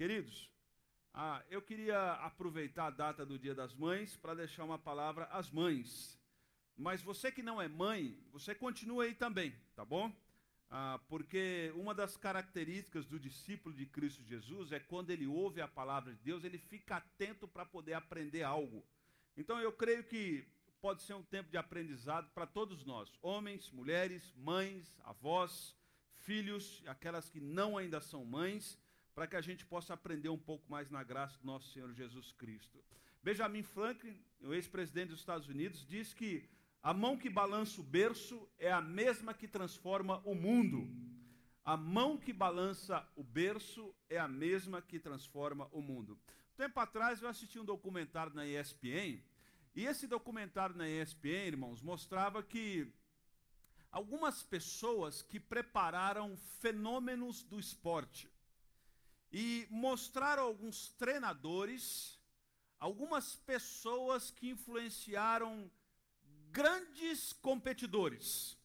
Queridos, ah, eu queria aproveitar a data do Dia das Mães para deixar uma palavra às mães. Mas você que não é mãe, você continua aí também, tá bom? Ah, porque uma das características do discípulo de Cristo Jesus é quando ele ouve a palavra de Deus, ele fica atento para poder aprender algo. Então eu creio que pode ser um tempo de aprendizado para todos nós, homens, mulheres, mães, avós, filhos, aquelas que não ainda são mães para que a gente possa aprender um pouco mais na graça do nosso Senhor Jesus Cristo. Benjamin Franklin, o ex-presidente dos Estados Unidos, diz que a mão que balança o berço é a mesma que transforma o mundo. A mão que balança o berço é a mesma que transforma o mundo. Tempo atrás eu assisti um documentário na ESPN, e esse documentário na ESPN, irmãos, mostrava que algumas pessoas que prepararam fenômenos do esporte e mostraram alguns treinadores, algumas pessoas que influenciaram grandes competidores.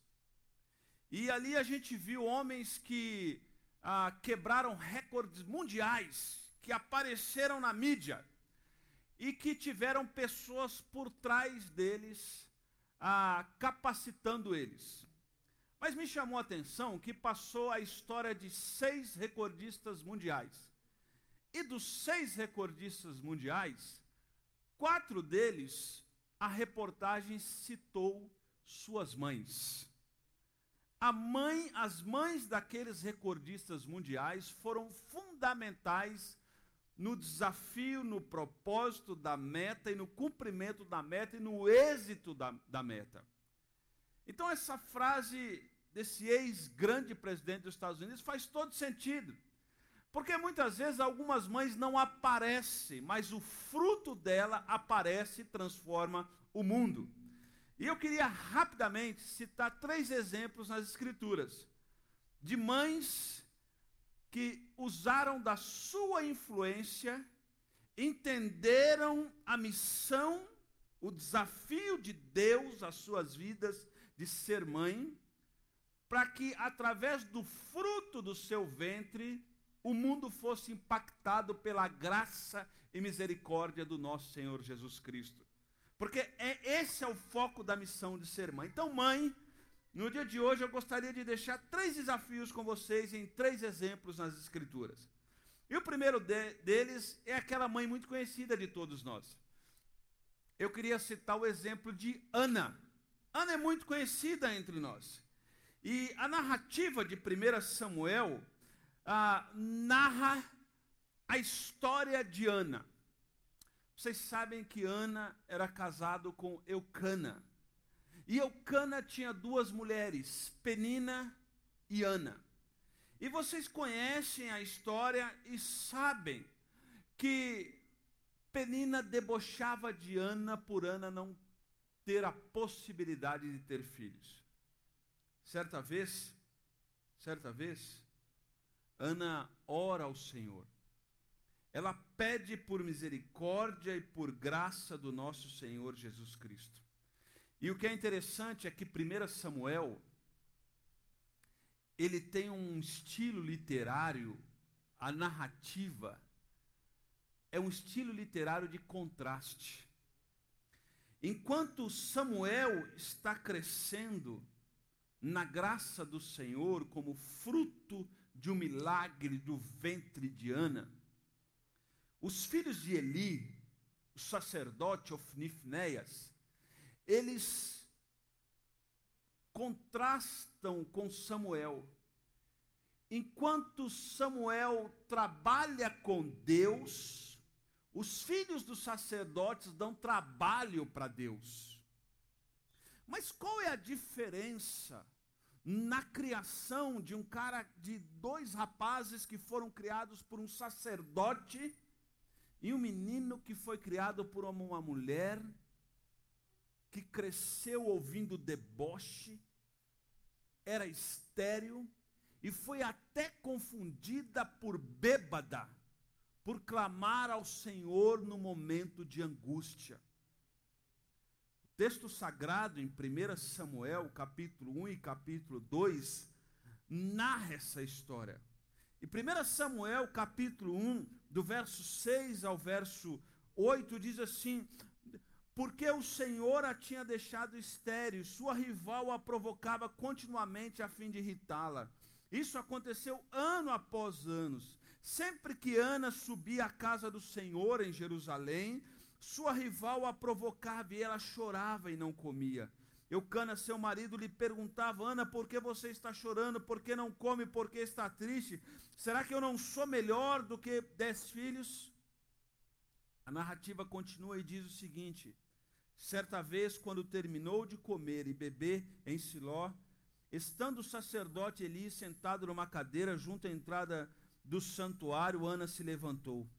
E ali a gente viu homens que ah, quebraram recordes mundiais, que apareceram na mídia e que tiveram pessoas por trás deles ah, capacitando eles. Mas me chamou a atenção que passou a história de seis recordistas mundiais. E dos seis recordistas mundiais, quatro deles, a reportagem citou suas mães. A mãe, as mães daqueles recordistas mundiais foram fundamentais no desafio, no propósito da meta e no cumprimento da meta e no êxito da, da meta. Então, essa frase desse ex-grande presidente dos Estados Unidos faz todo sentido. Porque muitas vezes algumas mães não aparecem, mas o fruto dela aparece e transforma o mundo. E eu queria rapidamente citar três exemplos nas Escrituras de mães que usaram da sua influência, entenderam a missão, o desafio de Deus às suas vidas de ser mãe para que através do fruto do seu ventre o mundo fosse impactado pela graça e misericórdia do nosso Senhor Jesus Cristo. Porque é, esse é o foco da missão de ser mãe. Então, mãe, no dia de hoje eu gostaria de deixar três desafios com vocês em três exemplos nas Escrituras. E o primeiro de, deles é aquela mãe muito conhecida de todos nós. Eu queria citar o exemplo de Ana. Ana é muito conhecida entre nós. E a narrativa de 1 Samuel ah, narra a história de Ana. Vocês sabem que Ana era casado com Eucana. E Eucana tinha duas mulheres, Penina e Ana. E vocês conhecem a história e sabem que Penina debochava de Ana por Ana não ter a possibilidade de ter filhos. Certa vez, certa vez, Ana ora ao Senhor. Ela pede por misericórdia e por graça do nosso Senhor Jesus Cristo. E o que é interessante é que 1 Samuel ele tem um estilo literário, a narrativa é um estilo literário de contraste. Enquanto Samuel está crescendo, na graça do Senhor como fruto de um milagre do ventre de Ana. Os filhos de Eli, o sacerdote Ofnifneias, eles contrastam com Samuel. Enquanto Samuel trabalha com Deus, os filhos dos sacerdotes dão trabalho para Deus. Mas qual é a diferença na criação de um cara, de dois rapazes que foram criados por um sacerdote e um menino que foi criado por uma mulher que cresceu ouvindo deboche, era estéril e foi até confundida por bêbada, por clamar ao Senhor no momento de angústia texto sagrado em 1 Samuel, capítulo 1 e capítulo 2, narra essa história. E 1 Samuel, capítulo 1, do verso 6 ao verso 8, diz assim: Porque o Senhor a tinha deixado estéril, sua rival a provocava continuamente a fim de irritá-la. Isso aconteceu ano após anos. Sempre que Ana subia à casa do Senhor em Jerusalém, sua rival a provocava e ela chorava e não comia. Eucana, seu marido, lhe perguntava: Ana, por que você está chorando? Por que não come? Por que está triste? Será que eu não sou melhor do que dez filhos? A narrativa continua e diz o seguinte: Certa vez, quando terminou de comer e beber em Siló, estando o sacerdote Eli sentado numa cadeira junto à entrada do santuário, Ana se levantou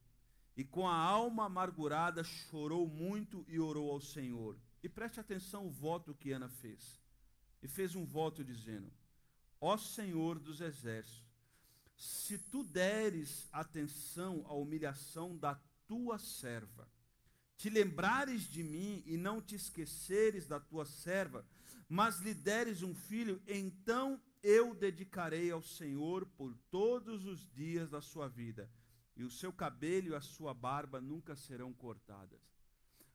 e, com a alma amargurada, chorou muito e orou ao Senhor. E preste atenção o voto que Ana fez. E fez um voto dizendo: Ó Senhor dos exércitos, se tu deres atenção à humilhação da tua serva, te lembrares de mim e não te esqueceres da tua serva, mas lhe deres um filho, então eu dedicarei ao Senhor por todos os dias da sua vida, e o seu cabelo e a sua barba nunca serão cortadas.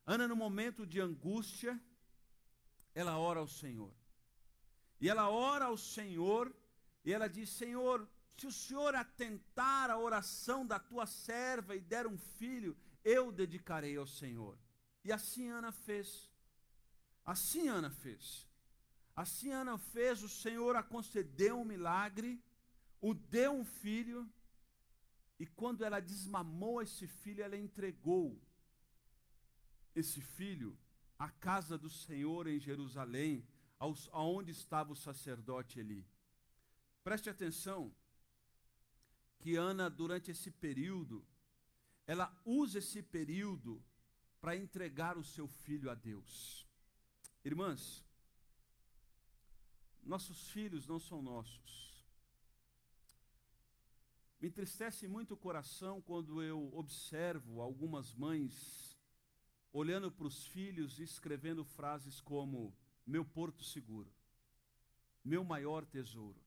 Ana, no momento de angústia, ela ora ao Senhor. E ela ora ao Senhor e ela diz: Senhor, se o Senhor atentar a oração da tua serva e der um filho, eu dedicarei ao Senhor. E assim Ana fez. Assim Ana fez. Assim Ana fez, o Senhor a concedeu um milagre, o deu um filho, e quando ela desmamou esse filho, ela entregou esse filho à casa do Senhor em Jerusalém, aos, aonde estava o sacerdote Eli. Preste atenção que Ana, durante esse período, ela usa esse período para entregar o seu filho a Deus. Irmãs, nossos filhos não são nossos. Me entristece muito o coração quando eu observo algumas mães olhando para os filhos e escrevendo frases como: meu porto seguro, meu maior tesouro.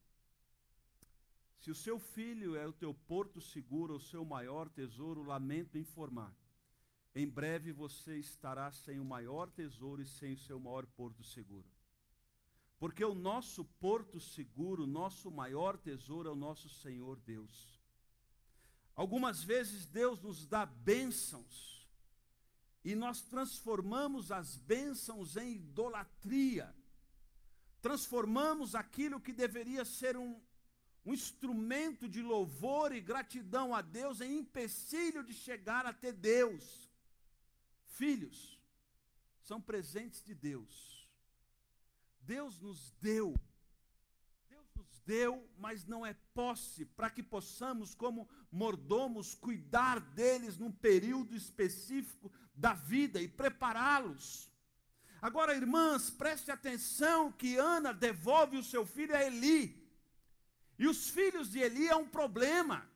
Se o seu filho é o teu porto seguro, o seu maior tesouro, lamento informar. Em breve você estará sem o maior tesouro e sem o seu maior porto seguro. Porque o nosso porto seguro, nosso maior tesouro é o nosso Senhor Deus. Algumas vezes Deus nos dá bênçãos e nós transformamos as bênçãos em idolatria. Transformamos aquilo que deveria ser um, um instrumento de louvor e gratidão a Deus em empecilho de chegar até Deus. Filhos são presentes de Deus. Deus nos deu. Deu, mas não é posse, para que possamos, como mordomos, cuidar deles num período específico da vida e prepará-los. Agora, irmãs, preste atenção que Ana devolve o seu filho a Eli. E os filhos de Eli é um problema.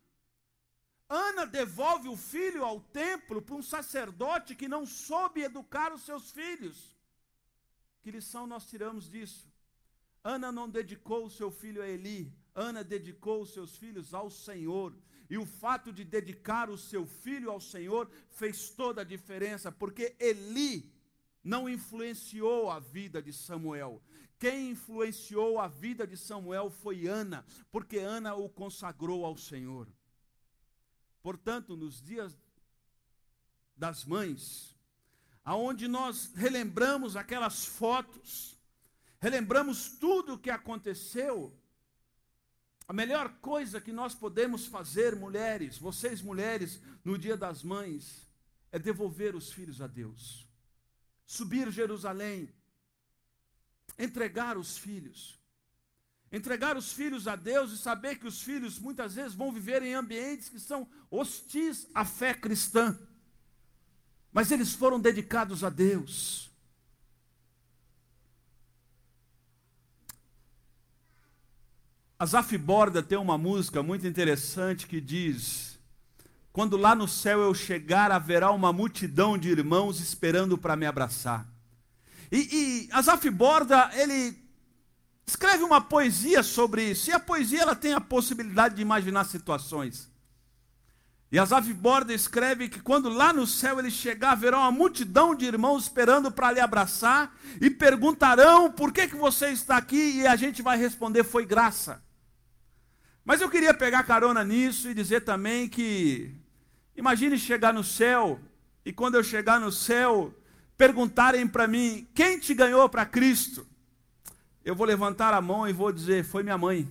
Ana devolve o filho ao templo para um sacerdote que não soube educar os seus filhos. Que lição nós tiramos disso? Ana não dedicou o seu filho a Eli, Ana dedicou os seus filhos ao Senhor. E o fato de dedicar o seu filho ao Senhor fez toda a diferença, porque Eli não influenciou a vida de Samuel. Quem influenciou a vida de Samuel foi Ana, porque Ana o consagrou ao Senhor. Portanto, nos dias das mães, aonde nós relembramos aquelas fotos, relembramos tudo o que aconteceu, a melhor coisa que nós podemos fazer, mulheres, vocês mulheres, no dia das mães, é devolver os filhos a Deus. Subir Jerusalém, entregar os filhos. Entregar os filhos a Deus e saber que os filhos muitas vezes vão viver em ambientes que são hostis à fé cristã. Mas eles foram dedicados a Deus. A Zaf Borda tem uma música muito interessante que diz: Quando lá no céu eu chegar, haverá uma multidão de irmãos esperando para me abraçar. E, e Azaf Borda, ele escreve uma poesia sobre isso. E a poesia ela tem a possibilidade de imaginar situações. E Asaf Borda escreve que quando lá no céu ele chegar, verá uma multidão de irmãos esperando para lhe abraçar e perguntarão por que, que você está aqui e a gente vai responder: foi graça. Mas eu queria pegar carona nisso e dizer também que, imagine chegar no céu e quando eu chegar no céu, perguntarem para mim: quem te ganhou para Cristo? Eu vou levantar a mão e vou dizer: foi minha mãe.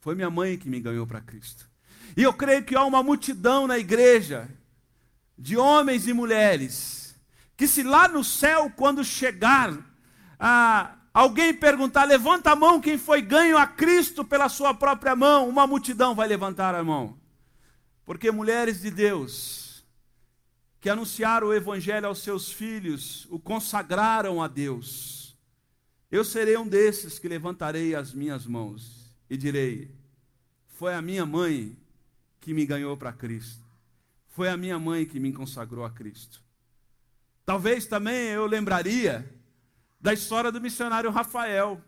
Foi minha mãe que me ganhou para Cristo. E eu creio que há uma multidão na igreja de homens e mulheres que se lá no céu, quando chegar, ah, alguém perguntar, levanta a mão quem foi ganho a Cristo pela sua própria mão, uma multidão vai levantar a mão. Porque mulheres de Deus, que anunciaram o Evangelho aos seus filhos, o consagraram a Deus. Eu serei um desses que levantarei as minhas mãos e direi: Foi a minha mãe que me ganhou para Cristo. Foi a minha mãe que me consagrou a Cristo. Talvez também eu lembraria da história do missionário Rafael.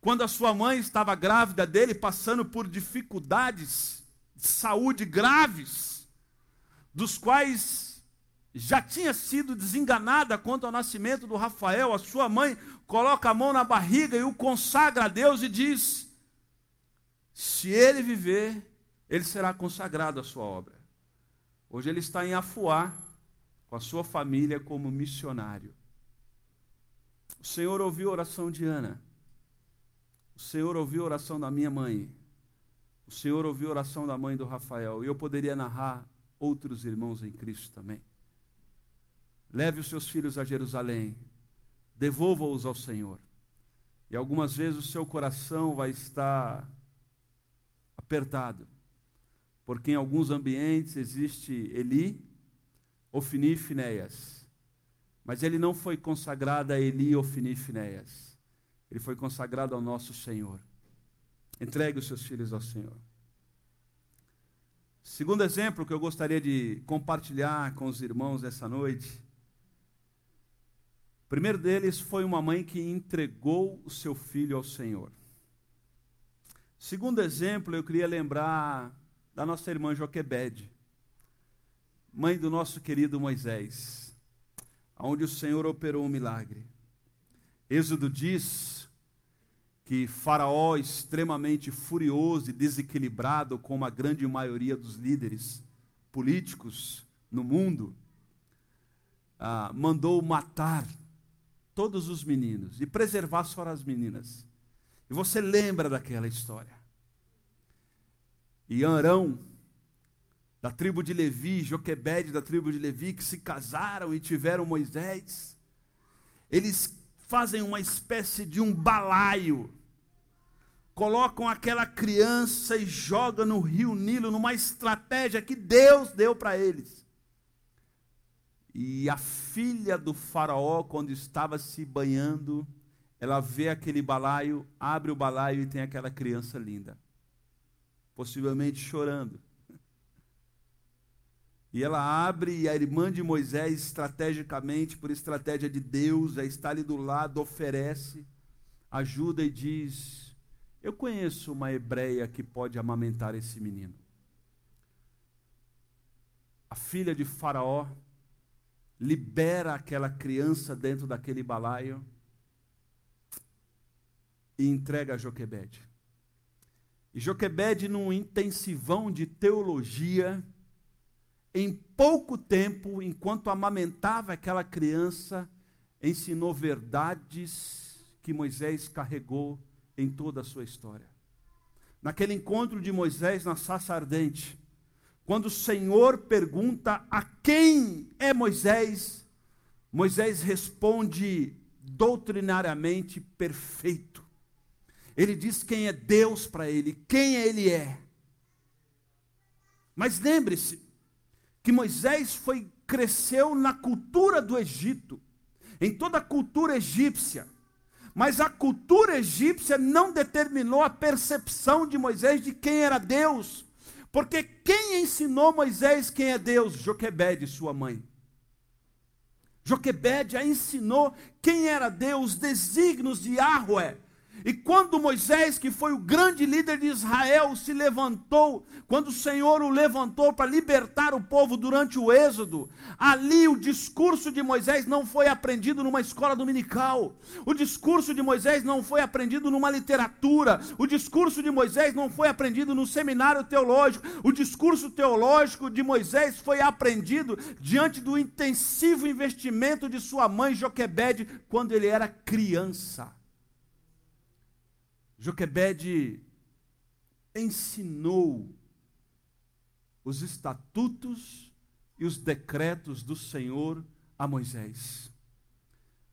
Quando a sua mãe estava grávida dele, passando por dificuldades de saúde graves, dos quais já tinha sido desenganada quanto ao nascimento do Rafael, a sua mãe coloca a mão na barriga e o consagra a Deus e diz: Se ele viver, ele será consagrado à sua obra. Hoje ele está em Afuá, com a sua família como missionário. O Senhor ouviu a oração de Ana. O Senhor ouviu a oração da minha mãe. O Senhor ouviu a oração da mãe do Rafael. E eu poderia narrar outros irmãos em Cristo também. Leve os seus filhos a Jerusalém. Devolva-os ao Senhor. E algumas vezes o seu coração vai estar apertado porque em alguns ambientes existe Eli, Ofni e Finéias. Mas ele não foi consagrado a Eli, Ofni e. Ele foi consagrado ao nosso Senhor. Entregue os seus filhos ao Senhor. Segundo exemplo que eu gostaria de compartilhar com os irmãos essa noite. O primeiro deles foi uma mãe que entregou o seu filho ao Senhor. Segundo exemplo, eu queria lembrar da nossa irmã Joquebede, mãe do nosso querido Moisés, onde o Senhor operou um milagre. Êxodo diz que Faraó, extremamente furioso e desequilibrado, como a grande maioria dos líderes políticos no mundo, ah, mandou matar todos os meninos e preservar só as meninas. E você lembra daquela história e Arão, da tribo de Levi, Joquebede, da tribo de Levi, que se casaram e tiveram Moisés, eles fazem uma espécie de um balaio, colocam aquela criança e jogam no rio Nilo, numa estratégia que Deus deu para eles. E a filha do faraó, quando estava se banhando, ela vê aquele balaio, abre o balaio e tem aquela criança linda possivelmente chorando. E ela abre e a irmã de Moisés, estrategicamente, por estratégia de Deus, aí está ali do lado, oferece, ajuda e diz: Eu conheço uma hebreia que pode amamentar esse menino. A filha de Faraó libera aquela criança dentro daquele balaio e entrega a Joquebede. E Joquebede, num intensivão de teologia, em pouco tempo, enquanto amamentava aquela criança, ensinou verdades que Moisés carregou em toda a sua história. Naquele encontro de Moisés na Saça Ardente, quando o Senhor pergunta a quem é Moisés, Moisés responde doutrinariamente perfeito. Ele diz quem é Deus para ele, quem ele é. Mas lembre-se que Moisés foi cresceu na cultura do Egito, em toda a cultura egípcia. Mas a cultura egípcia não determinou a percepção de Moisés de quem era Deus. Porque quem ensinou Moisés quem é Deus? Joquebede, sua mãe. Joquebede a ensinou quem era Deus, os desígnios de Yahweh E quando Moisés, que foi o grande líder de Israel, se levantou, quando o Senhor o levantou para libertar o povo durante o Êxodo, ali o discurso de Moisés não foi aprendido numa escola dominical, o discurso de Moisés não foi aprendido numa literatura, o discurso de Moisés não foi aprendido no seminário teológico, o discurso teológico de Moisés foi aprendido diante do intensivo investimento de sua mãe Joquebede quando ele era criança. Joquebede ensinou os estatutos e os decretos do Senhor a Moisés.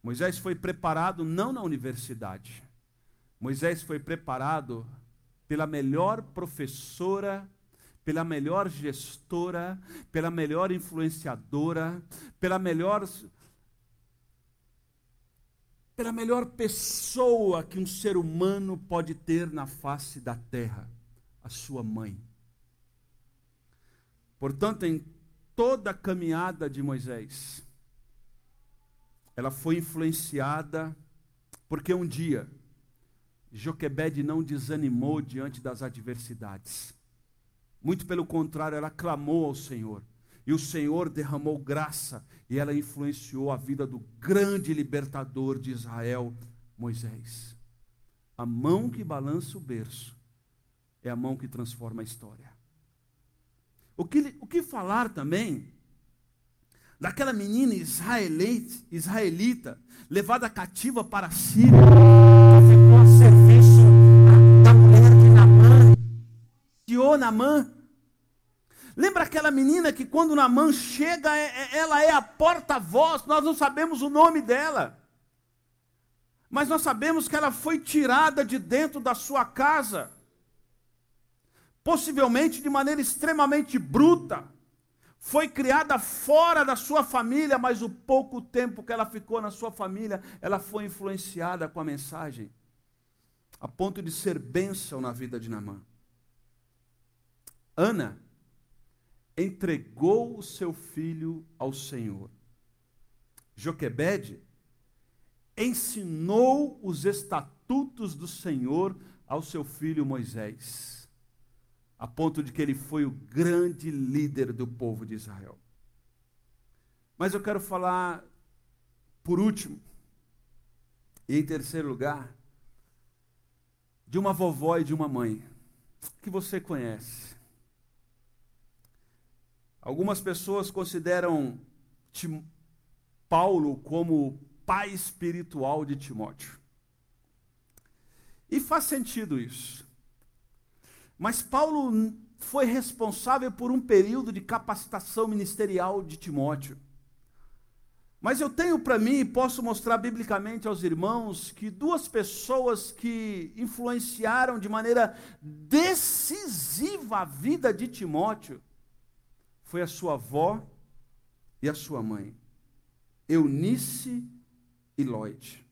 Moisés foi preparado não na universidade. Moisés foi preparado pela melhor professora, pela melhor gestora, pela melhor influenciadora, pela melhor pela melhor pessoa que um ser humano pode ter na face da terra, a sua mãe. Portanto, em toda a caminhada de Moisés, ela foi influenciada porque um dia Joquebede não desanimou diante das adversidades. Muito pelo contrário, ela clamou ao Senhor. E o Senhor derramou graça e ela influenciou a vida do grande libertador de Israel, Moisés. A mão que balança o berço é a mão que transforma a história. O que, o que falar também daquela menina israelita, israelita levada cativa para a Síria, que ficou a serviço da mulher de Namã, de Namã, Lembra aquela menina que quando Namã chega, é, é, ela é a porta-voz, nós não sabemos o nome dela. Mas nós sabemos que ela foi tirada de dentro da sua casa, possivelmente de maneira extremamente bruta. Foi criada fora da sua família, mas o pouco tempo que ela ficou na sua família, ela foi influenciada com a mensagem, a ponto de ser bênção na vida de Namã. Ana entregou o seu filho ao Senhor. Joquebede ensinou os estatutos do Senhor ao seu filho Moisés, a ponto de que ele foi o grande líder do povo de Israel. Mas eu quero falar, por último, e em terceiro lugar, de uma vovó e de uma mãe, que você conhece. Algumas pessoas consideram Tim, Paulo como pai espiritual de Timóteo. E faz sentido isso. Mas Paulo foi responsável por um período de capacitação ministerial de Timóteo. Mas eu tenho para mim e posso mostrar biblicamente aos irmãos que duas pessoas que influenciaram de maneira decisiva a vida de Timóteo foi a sua avó e a sua mãe, Eunice e Lloyd.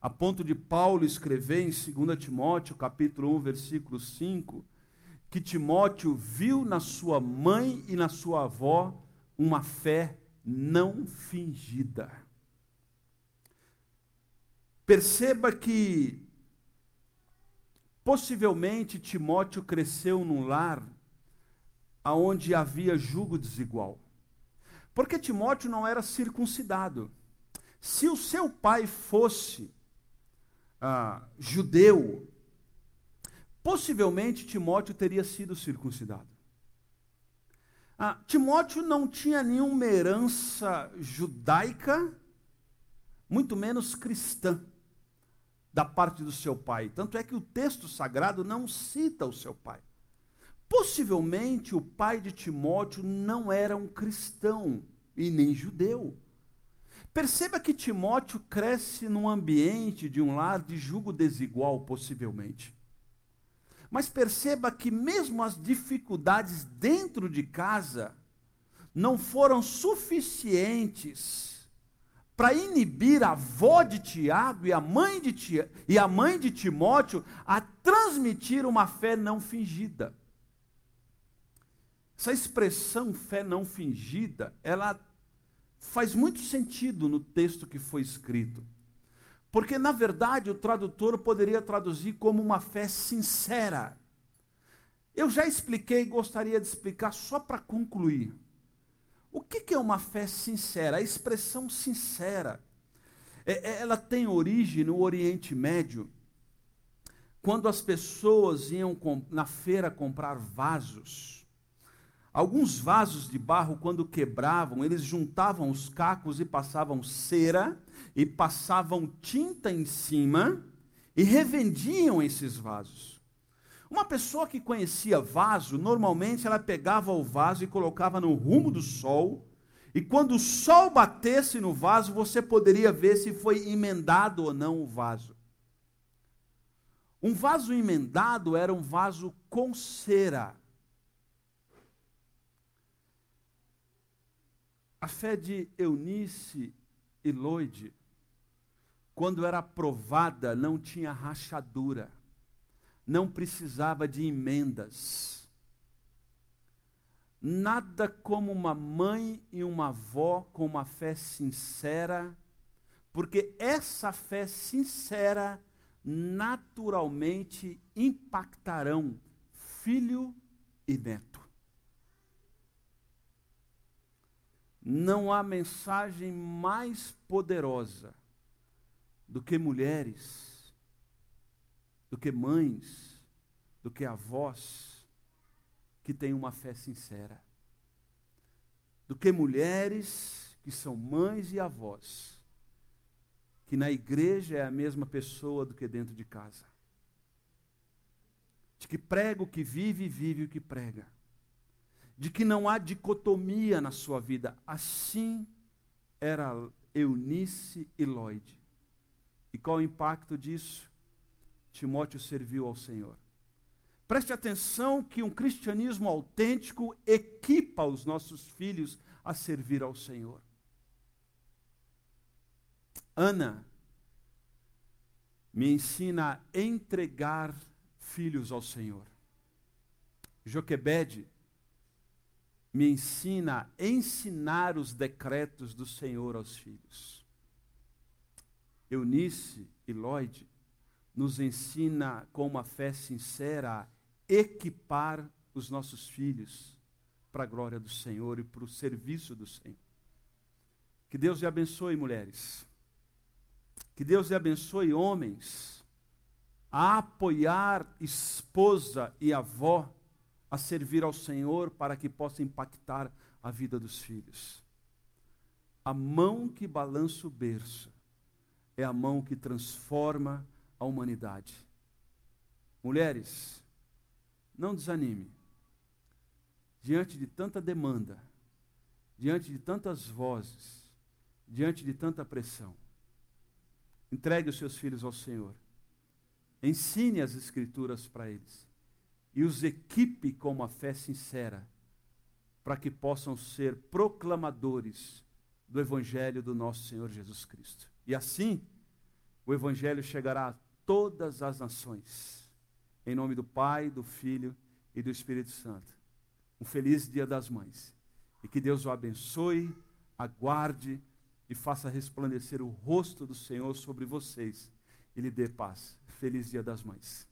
A ponto de Paulo escrever em 2 Timóteo, capítulo 1, versículo 5, que Timóteo viu na sua mãe e na sua avó uma fé não fingida. Perceba que possivelmente Timóteo cresceu num lar aonde havia jugo desigual. Porque Timóteo não era circuncidado. Se o seu pai fosse ah, judeu, possivelmente Timóteo teria sido circuncidado. Ah, Timóteo não tinha nenhuma herança judaica, muito menos cristã, da parte do seu pai. Tanto é que o texto sagrado não cita o seu pai. Possivelmente o pai de Timóteo não era um cristão e nem judeu. Perceba que Timóteo cresce num ambiente de um lar de jugo desigual, possivelmente. Mas perceba que mesmo as dificuldades dentro de casa não foram suficientes para inibir a avó de Tiago e a mãe de, Tia, e a mãe de Timóteo a transmitir uma fé não fingida. Essa expressão fé não fingida, ela faz muito sentido no texto que foi escrito. Porque, na verdade, o tradutor poderia traduzir como uma fé sincera. Eu já expliquei e gostaria de explicar só para concluir. O que é uma fé sincera? A expressão sincera. É, é, ela tem origem no Oriente Médio, quando as pessoas iam na feira comprar vasos. Alguns vasos de barro, quando quebravam, eles juntavam os cacos e passavam cera e passavam tinta em cima e revendiam esses vasos. Uma pessoa que conhecia vaso, normalmente ela pegava o vaso e colocava no rumo do sol, e quando o sol batesse no vaso, você poderia ver se foi emendado ou não o vaso. Um vaso emendado era um vaso com cera. A fé de Eunice e Loide, quando era aprovada, não tinha rachadura, não precisava de emendas. Nada como uma mãe e uma avó com uma fé sincera, porque essa fé sincera naturalmente impactarão filho e neto. Não há mensagem mais poderosa do que mulheres, do que mães, do que avós que têm uma fé sincera, do que mulheres que são mães e avós, que na igreja é a mesma pessoa do que dentro de casa. De que prega o que vive e vive o que prega de que não há dicotomia na sua vida. Assim era Eunice e Lloyd. E qual o impacto disso? Timóteo serviu ao Senhor. Preste atenção que um cristianismo autêntico equipa os nossos filhos a servir ao Senhor. Ana me ensina a entregar filhos ao Senhor. Joquebede me ensina a ensinar os decretos do Senhor aos filhos. Eunice e Lloyd nos ensina com uma fé sincera a equipar os nossos filhos para a glória do Senhor e para o serviço do Senhor. Que Deus lhe abençoe, mulheres. Que Deus lhe abençoe, homens, a apoiar esposa e avó a servir ao Senhor para que possa impactar a vida dos filhos. A mão que balança o berço é a mão que transforma a humanidade. Mulheres, não desanime. Diante de tanta demanda, diante de tantas vozes, diante de tanta pressão, entregue os seus filhos ao Senhor. Ensine as Escrituras para eles e os equipe com uma fé sincera, para que possam ser proclamadores do Evangelho do nosso Senhor Jesus Cristo. E assim, o Evangelho chegará a todas as nações. Em nome do Pai, do Filho e do Espírito Santo. Um feliz Dia das Mães. E que Deus o abençoe, aguarde e faça resplandecer o rosto do Senhor sobre vocês e lhe dê paz. Feliz Dia das Mães.